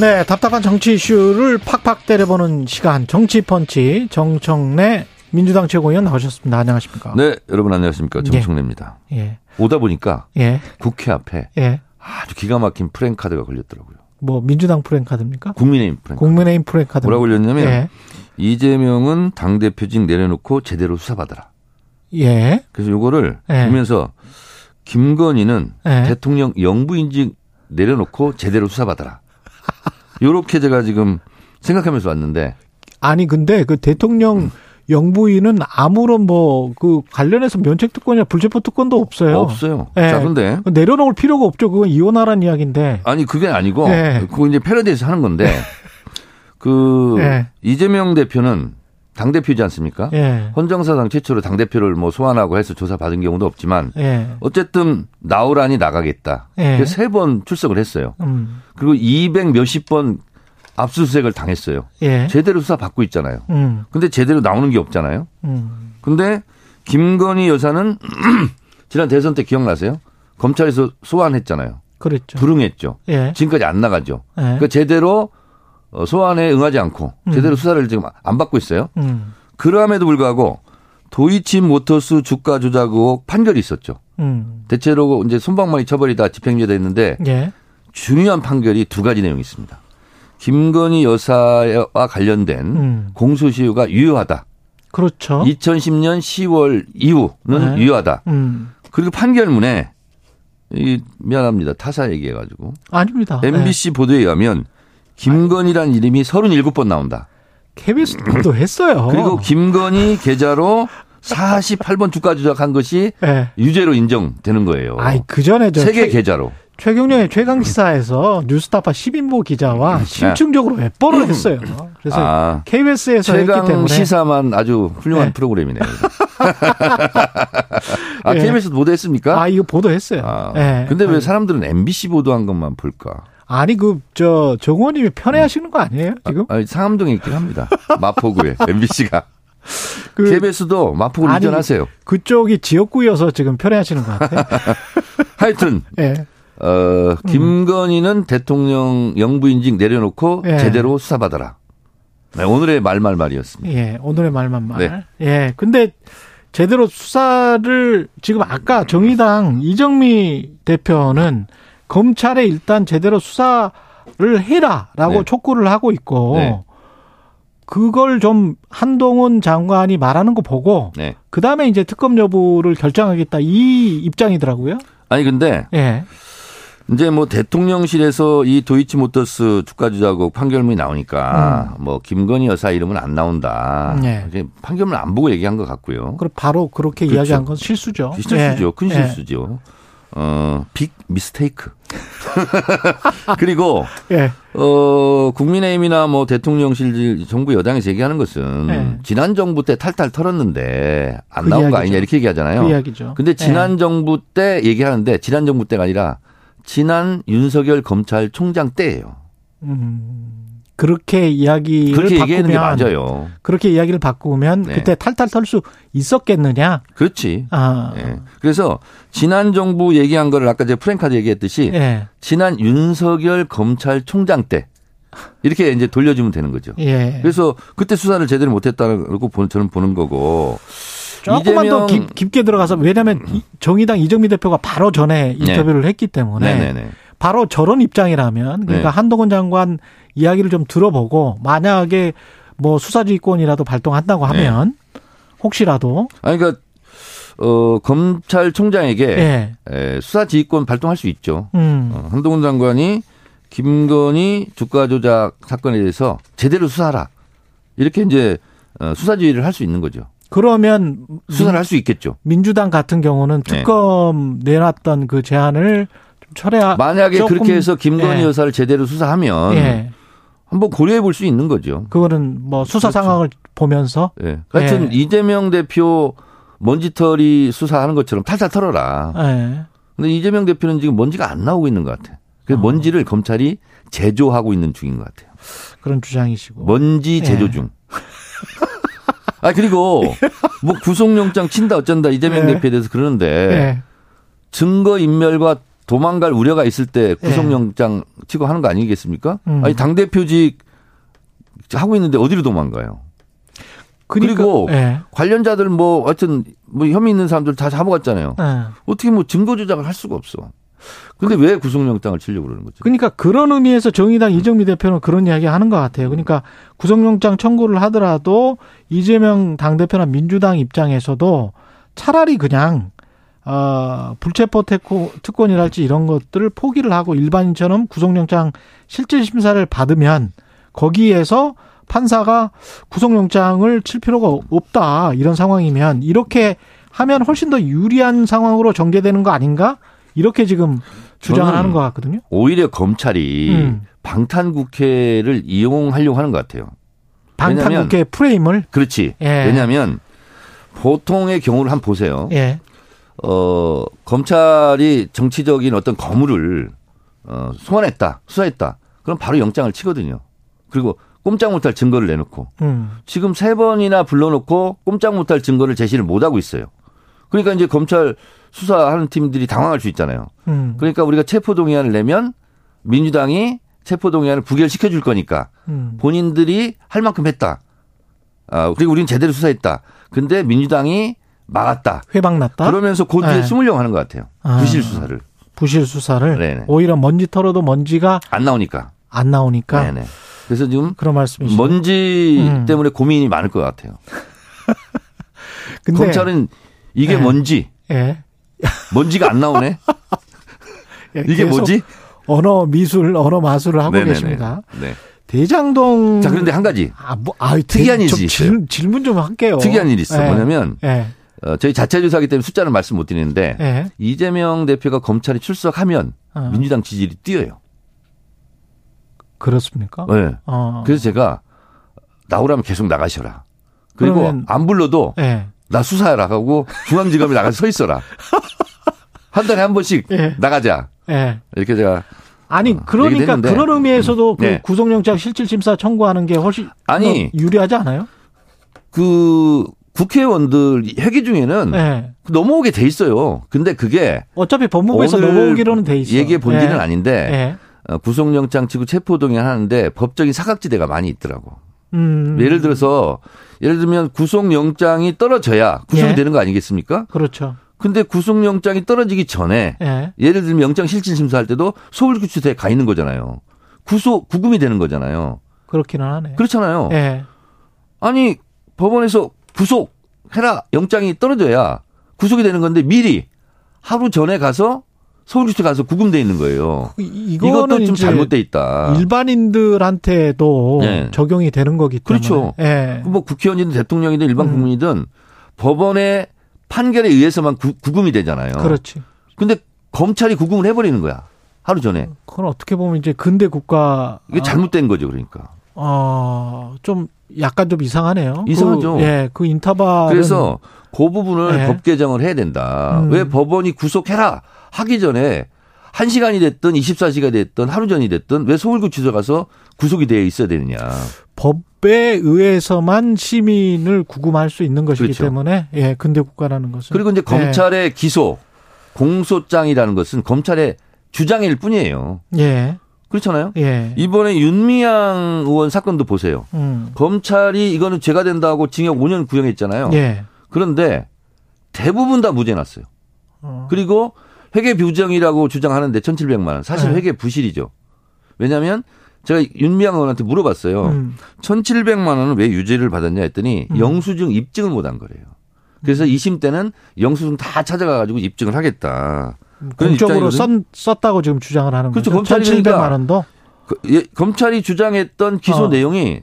네, 답답한 정치 이슈를 팍팍 때려보는 시간 정치 펀치 정청래 민주당 최고위원 나오셨습니다. 안녕하십니까? 네, 여러분 안녕하십니까? 정청래입니다. 예. 오다 보니까 예. 국회 앞에 예. 아주 기가 막힌 프랭카드가 걸렸더라고요. 뭐 민주당 프랭카드입니까? 국민의힘 프랭카드. 국민의힘 프랭카드. 뭐라고 걸렸냐면 예. 이재명은 당 대표직 내려놓고 제대로 수사받아라. 예. 그래서 요거를 예. 보면서 김건희는 예. 대통령 영부인직 내려놓고 제대로 수사받아라. 요렇게 제가 지금 생각하면서 왔는데 아니 근데 그 대통령 음. 영부인은 아무런 뭐 그 관련해서 면책 특권이나 불체포 특권도 없어요. 없어요. 네. 자, 근데 내려놓을 필요가 없죠. 그건 이혼하라는 이야기인데. 아니 그게 아니고 네. 그거 이제 패러디에서 하는 건데 그 네. 이재명 대표는 당 대표지 않습니까? 예. 헌정사상 최초로 당 대표를 뭐 소환하고 해서 조사 받은 경우도 없지만 예. 어쨌든 나오라니 나가겠다. 예. 세번 출석을 했어요. 음. 그리고 200 몇십 번 압수수색을 당했어요. 예. 제대로 수사 받고 있잖아요. 음. 근데 제대로 나오는 게 없잖아요. 음. 근데 김건희 여사는 지난 대선 때 기억나세요? 검찰에서 소환했잖아요. 그랬죠. 불응했죠. 예. 지금까지 안 나가죠. 예. 그러니까 제대로 어, 소환에 응하지 않고 음. 제대로 수사를 지금 안 받고 있어요. 음. 그럼에도 불구하고 도이치 모터스 주가 조작 의혹 판결이 있었죠. 음. 대체로 이제 손방망이 처벌이 다 집행유예 됐는데 예. 중요한 판결이 두 가지 내용이 있습니다. 김건희 여사와 관련된 음. 공소시효가 유효하다. 그렇죠. 2010년 10월 이후는 네. 유효하다. 음. 그리고 판결문에 이 미안합니다. 타사 얘기해가지고. 아닙니다. MBC 네. 보도에 의하면 김건희란 이름이 37번 나온다. KBS 보도했어요. 그리고 김건희 계좌로 48번 주가 조작한 것이 네. 유죄로 인정되는 거예요. 아이, 그 전에 저 세계 계좌로. 최경련의 최강시사에서 뉴스타파 10인보 기자와 음. 심층적으로 외뽀를 했어요. 그래서 아, KBS에서 최강 시사만 아주 훌륭한 네. 프로그램이네요. 아, 네. KBS도 보도했습니까? 아, 이거 보도했어요. 아, 네. 근데 왜 사람들은 MBC 보도한 것만 볼까? 아니 그 저 정원님이 편애하시는 거 아니에요 지금? 아, 상암동에 있긴 합니다. 마포구에 MBC가. 그, KBS도 마포구로 아니, 이전하세요. 그쪽이 지역구여서 지금 편애하시는 것 같아요. 하여튼 네. 어, 김건희는 음. 대통령 영부인직 내려놓고 예. 제대로 수사받아라. 네, 오늘의 말말말이었습니다. 예, 오늘의 말말말. 네. 예, 근데 제대로 수사를 지금 아까 정의당 이정미 대표는 검찰에 일단 제대로 수사를 해라라고 네. 촉구를 하고 있고 네. 그걸 좀 한동훈 장관이 말하는 거 보고 네. 그 다음에 이제 특검 여부를 결정하겠다 이 입장이더라고요. 아니 근데 예. 이제 뭐 대통령실에서 이 도이치모터스 주가 조작국 판결문이 나오니까 음. 뭐 김건희 여사 이름은 안 나온다. 네. 판결문 안 보고 얘기한 것 같고요. 그럼 바로 그렇게 그렇죠. 이야기한 건 실수죠. 실수죠. 네. 큰 네. 실수죠. 어, 빅 미스테이크. 그리고 예. 어 국민의힘이나 뭐 대통령실 정부 여당에서 얘기하는 것은 예. 지난 정부 때 탈탈 털었는데 안 그 나온 이야기죠. 거 아니냐 이렇게 얘기하잖아요. 그 이야기죠. 근데 지난 예. 정부 때 얘기하는데 지난 정부 때가 아니라 지난 윤석열 검찰총장 때예요. 음. 그렇게 이야기를 그렇게 바꾸면 맞아요. 그렇게 이야기를 바꾸면 네. 그때 탈탈 털 수 있었겠느냐? 그렇지. 아. 네. 그래서 지난 정부 얘기한 거를 아까 제가 프랭카드 얘기했듯이 네. 지난 윤석열 검찰총장 때 이렇게 이제 돌려주면 되는 거죠. 예. 그래서 그때 수사를 제대로 못했다는 거 저는 보는 거고. 조금만 더 깊, 게 들어가서 왜냐하면 정의당 이정미 대표가 바로 전에 네. 인터뷰를 네. 했기 때문에 네, 네, 바로 저런 입장이라면 그러니까 네. 한동훈 장관 이야기를 좀 들어보고 만약에 뭐 수사지휘권이라도 발동한다고 하면 혹시라도 아니 그러니까 어, 검찰총장에게 네. 에, 수사지휘권 발동할 수 있죠. 음. 어, 한동훈 장관이 김건희 주가 조작 사건에 대해서 제대로 수사하라. 이렇게 이제 어, 수사지휘를 할 수 있는 거죠. 그러면 수사를 할 수 있겠죠. 민주당 같은 경우는 네. 특검 네. 내놨던 그 제안을 좀 철회. 만약에 그렇게 해서 김건희 네. 여사를 제대로 수사하면 네. 한번 고려해 볼 수 있는 거죠. 그거는 뭐 수사 그렇죠. 상황을 보면서. 네. 하여튼 네. 이재명 대표 먼지털이 수사하는 것처럼 탈탈 털어라. 네. 근데 이재명 대표는 지금 먼지가 안 나오고 있는 것 같아. 그 어. 먼지를 검찰이 제조하고 있는 중인 것 같아요. 그런 주장이시고. 먼지 제조 중. 아 그리고 뭐 구속영장 친다 어쩐다 이재명 네. 대표에 대해서 그러는데 네. 증거 인멸과 도망갈 우려가 있을 때 구속영장 예. 치고 하는 거 아니겠습니까? 음. 아니 당 대표직 하고 있는데 어디로 도망가요? 그러니까, 그리고 예. 관련자들 뭐 하여튼 뭐 혐의 있는 사람들 다 잡아갔잖아요. 예. 어떻게 뭐 증거 조작을 할 수가 없어. 근데 그, 왜 구속영장을 치려고 그러는 거죠? 그러니까 그런 의미에서 정의당 이정미 대표는 그런 이야기 하는 것 같아요. 그러니까 구속영장 청구를 하더라도 이재명 당대표나 민주당 입장에서도 차라리 그냥 어, 불체포 특권이랄지 이런 것들을 포기를 하고 일반인처럼 구속영장 실질 심사를 받으면 거기에서 판사가 구속영장을 칠 필요가 없다 이런 상황이면 이렇게 하면 훨씬 더 유리한 상황으로 전개되는 거 아닌가 이렇게 지금 주장을 하는 것 같거든요. 오히려 검찰이 음. 방탄 국회를 이용하려고 하는 것 같아요. 방탄 국회 프레임을 그렇지. 예. 왜냐하면 보통의 경우를 한번 보세요. 예. 어, 검찰이 정치적인 어떤 거물을 어, 소환했다, 수사했다. 그럼 바로 영장을 치거든요. 그리고 꼼짝 못할 증거를 내놓고 음. 지금 세 번이나 불러놓고 꼼짝 못할 증거를 제시를 못 하고 있어요. 그러니까 이제 검찰 수사하는 팀들이 당황할 수 있잖아요. 음. 그러니까 우리가 체포 동의안을 내면 민주당이 체포 동의안을 부결시켜 줄 거니까 음. 본인들이 할 만큼 했다. 아, 그리고 우리는 제대로 수사했다. 근데 민주당이 막았다. 회방났다. 그러면서 고뒤에 네. 숨으려고 하는 것 같아요. 아. 부실 수사를. 부실 수사를. 네네. 오히려 먼지 털어도 먼지가 안 나오니까. 안 나오니까. 네네. 그래서 지금 그런 말씀이시 먼지 음. 때문에 고민이 많을 것 같아요. 근데 검찰은 이게 네. 먼지. 네. 먼지가 안 나오네. 이게 뭐지? 언어 미술, 언어 마술을 하고 네네네. 계십니다. 네. 대장동. 자, 그런데 한 가지. 아, 뭐, 아, 특이한 일이 있어요. 질 문 좀 할게요. 특이한 일이 있어. 요 네. 뭐냐면, 네. 어, 저희 자체 조사하기 때문에 숫자는 말씀 못 드리는데, 네. 이재명 대표가 검찰에 출석하면 어. 민주당 지지율이 뛰어요. 그렇습니까? 네. 어. 그래서 제가 나오라면 계속 나가셔라. 그리고 안 불러도 네. 나 수사해라 하고 중앙지검에 나가서 서 있어라. 한 달에 한 번씩 네. 나가자. 네. 이렇게 제가 아니 어, 그러니까 그런 의미에서도 그 네. 구속영장 실질심사 청구하는 게 훨씬 아니 유리하지 않아요? 그 국회의원들 회기 중에는 네. 넘어오게 돼 있어요. 근데 그게 어차피 법무부에서 넘어오기로는 돼 있어요. 얘기의 본질은 네. 아닌데 네. 어, 구속영장 치고 체포동의 하는데 법적인 사각지대가 많이 있더라고. 음. 예를 들어서 예를 들면 구속영장이 떨어져야 구속이 예. 되는 거 아니겠습니까? 그렇죠. 근데 구속영장이 떨어지기 전에 예. 예를 들면 영장 실질 심사할 때도 서울구치소에 가 있는 거잖아요. 구속 구금이 되는 거잖아요. 그렇기는 하네. 그렇잖아요. 예. 아니 법원에서 구속해라 영장이 떨어져야 구속이 되는 건데 미리 하루 전에 가서 서울구치소 가서 구금돼 있는 거예요. 그 이것도 좀 잘못돼 있다. 일반인들한테도 네. 적용이 되는 거기 때문에. 그렇죠. 네. 뭐 국회의원이든 대통령이든 일반 음. 국민이든 법원의 판결에 의해서만 구, 금이 되잖아요. 그렇지. 근데 검찰이 구금을 해버리는 거야. 하루 전에. 그건 어떻게 보면 이제 근대 국가 이게 잘못된 거죠, 그러니까. 어, 좀 약간 좀 이상하네요. 이상하죠. 그, 예, 그 인터바. 그래서 그 부분을 예. 법 개정을 해야 된다. 음. 왜 법원이 구속해라 하기 전에 1시간이 됐든 24시간이 됐든 하루 전이 됐든 왜 서울구치소 가서 구속이 되어 있어야 되느냐. 법에 의해서만 시민을 구금할 수 있는 것이기 그렇죠. 때문에 예, 근대 국가라는 것은 그리고 이제 검찰의 예. 기소 공소장이라는 것은 검찰의 주장일 뿐이에요. 예. 그렇잖아요. 예. 이번에 윤미향 의원 사건도 보세요. 음. 검찰이 이거는 죄가 된다고 징역 5년 구형했잖아요. 예. 그런데 대부분 다 무죄 났어요. 어. 그리고 회계 부정이라고 주장하는데 1,700만 원. 사실 네. 회계 부실이죠. 왜냐하면 제가 윤미향 의원한테 물어봤어요. 음. 1,700만 원은 왜 유죄를 받았냐 했더니 음. 영수증 입증을 못 한 거래요. 그래서 2심 때는 영수증 다 찾아가가지고 입증을 하겠다. 공적으로 썼, 썼다고 지금 주장을 하는 그렇죠. 거죠. 검찰이 1,700만 그러니까 원도. 그, 예, 검찰이 주장했던 기소 어. 내용이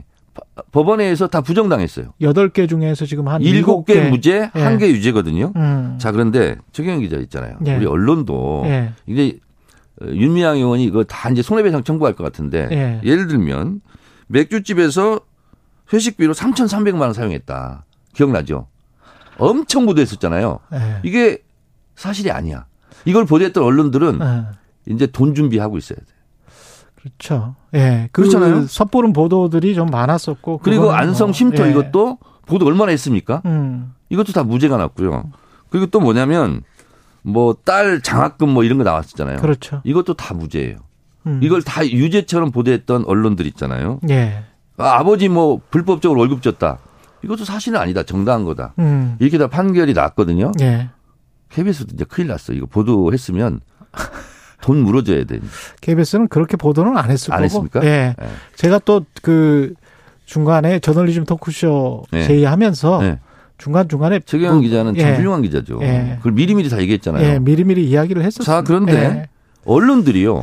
법원에서 다 부정당했어요. 8개 중에서 지금 한 7개, 7개. 무죄, 예. 1개 유죄거든요. 음. 자, 그런데 최경영 기자 있잖아요. 예. 우리 언론도 예. 이제 윤미향 의원이 이거 다 이제 손해배상 청구할 것 같은데 예. 예를 들면 맥주집에서 회식비로 3,300만 원 사용했다. 기억나죠? 엄청 보도했었잖아요. 예. 이게 사실이 아니야. 이걸 보도했던 언론들은 예. 이제 돈 준비하고 있어야 돼. 그렇죠. 예. 그 그렇잖아요. 섣부른 보도들이 좀 많았었고. 그리고 안성 쉼터 예. 이것도 보도 얼마나 했습니까? 음. 이것도 다 무죄가 났고요. 그리고 또 뭐냐면 뭐 딸 장학금 뭐 이런 거 나왔었잖아요. 그렇죠. 이것도 다 무죄예요. 음. 이걸 다 유죄처럼 보도했던 언론들 있잖아요. 예. 아, 아버지 뭐 불법적으로 월급 줬다. 이것도 사실은 아니다. 정당한 거다. 음. 이렇게 다 판결이 났거든요. 예. KBS도 이제 큰일 났어. 이거 보도했으면 돈 물어줘야 돼. KBS는 그렇게 보도는 안 했을 안 거고. 했습니까? 예. 예. 제가 또 그 중간에 저널리즘 토크쇼 예. 제의하면서 예. 중간 중간에 최경영 그, 기자는 참 예. 훌륭한 기자죠. 예. 그걸 미리미리 다 얘기했잖아요. 예. 미리미리 이야기를 했었어요. 자 그런데 예. 언론들이요.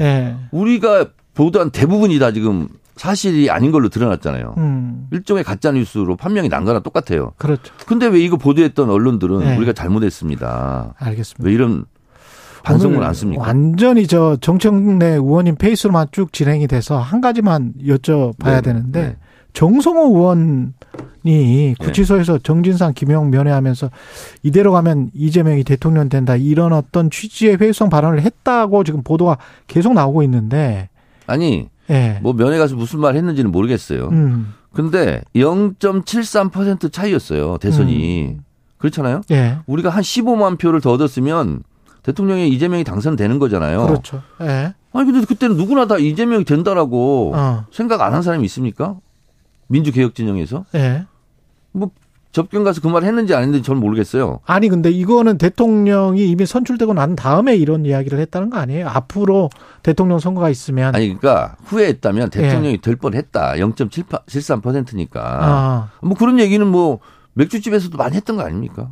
우리가 보도한 대부분이 다 지금 사실이 아닌 걸로 드러났잖아요. 음. 일종의 가짜 뉴스로 판명이 난 거랑 똑같아요. 그렇죠. 근데 왜 이거 보도했던 언론들은 네. 우리가 잘못했습니다. 알겠습니다. 왜 이런 반성문 안 씁니까? 완전히 저 정청래 의원님 페이스로만 쭉 진행이 돼서 한 가지만 여쭤봐야 네. 되는데 네. 정성호 의원이 네. 구치소에서 정진상 김영 면회하면서 이대로 가면 이재명이 대통령 된다 이런 어떤 취지의 회유성 발언을 했다고 지금 보도가 계속 나오고 있는데 아니 예. 뭐 면회 가서 무슨 말 했는지는 모르겠어요. 음. 근데 0.73% 차이였어요. 대선이. 음. 그렇잖아요. 예. 우리가 한 15만 표를 더 얻었으면 대통령이 이재명이 당선되는 거잖아요. 그렇죠. 예. 아니 근데 그때는 누구나 다 이재명이 된다라고 어. 생각 안 한 사람이 있습니까? 민주개혁 진영에서? 예. 뭐 접견 가서 그 말 했는지 안 했는지 저는 모르겠어요. 아니 근데 이거는 대통령이 이미 선출되고 난 다음에 이런 이야기를 했다는 거 아니에요? 앞으로 대통령 선거가 있으면 아니 그러니까 후회했다면 대통령이 예. 될 뻔했다. 0.73%니까. 아. 뭐 그런 얘기는 뭐 맥주집에서도 많이 했던 거 아닙니까?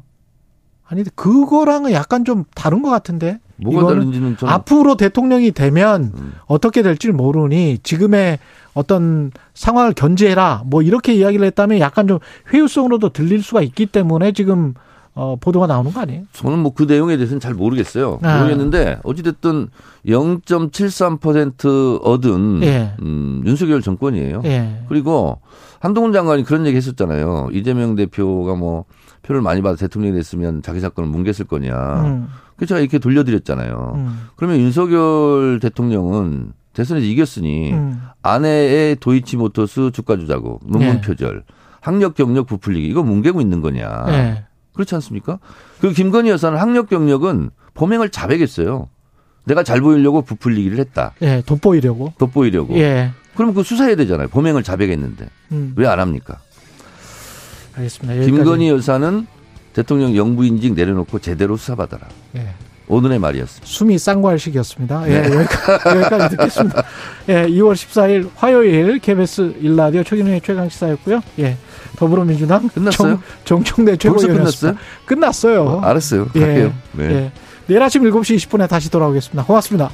아니 그거랑은 약간 좀 다른 것 같은데. 뭐가 다른지는 저는 앞으로 대통령이 되면 음. 어떻게 될지 모르니 지금의 어떤 상황을 견제해라 뭐 이렇게 이야기를 했다면 약간 좀 회유성으로도 들릴 수가 있기 때문에 지금 어, 보도가 나오는 거 아니에요? 저는 뭐 그 내용에 대해서는 잘 모르겠어요. 아. 모르겠는데 어찌됐든 0.73% 얻은 예. 음, 윤석열 정권이에요. 예. 그리고 한동훈 장관이 그런 얘기 했었잖아요. 이재명 대표가 뭐 표를 많이 받아 대통령이 됐으면 자기 사건을 뭉갰을 거냐. 음. 그래서 제가 이렇게 돌려드렸잖아요. 음. 그러면 윤석열 대통령은 대선에서 이겼으니 음. 아내의 도이치 모터스 주가 조작국, 논문 네. 표절, 학력 경력 부풀리기 이거 뭉개고 있는 거냐? 네. 그렇지 않습니까? 그 김건희 여사는 학력 경력은 범행을 자백했어요. 내가 잘 보이려고 부풀리기를 했다. 예, 돋보이려고. 돋보이려고. 예. 그러면 그 수사해야 되잖아요. 범행을 자백했는데 음. 왜안 합니까? 알겠습니다. 여기까지. 김건희 여사는 대통령 영부인직 내려놓고 제대로 수사받아라. 예. 오늘의 말이었습니다. 숨이 시기였습니다. 예, 네. 여기까지, 여기까지 듣겠습니다. 예, 2월 14일 화요일 KBS 일라디오 최경영의 최강시사였고요. 예, 더불어민주당 끝났어요? 정, 청대 최고위원이었습니다. 끝났어요? 끝났어요. 어, 알았어요. 갈게요. 예, 네. 예. 내일 아침 7시 20분에 다시 돌아오겠습니다. 고맙습니다.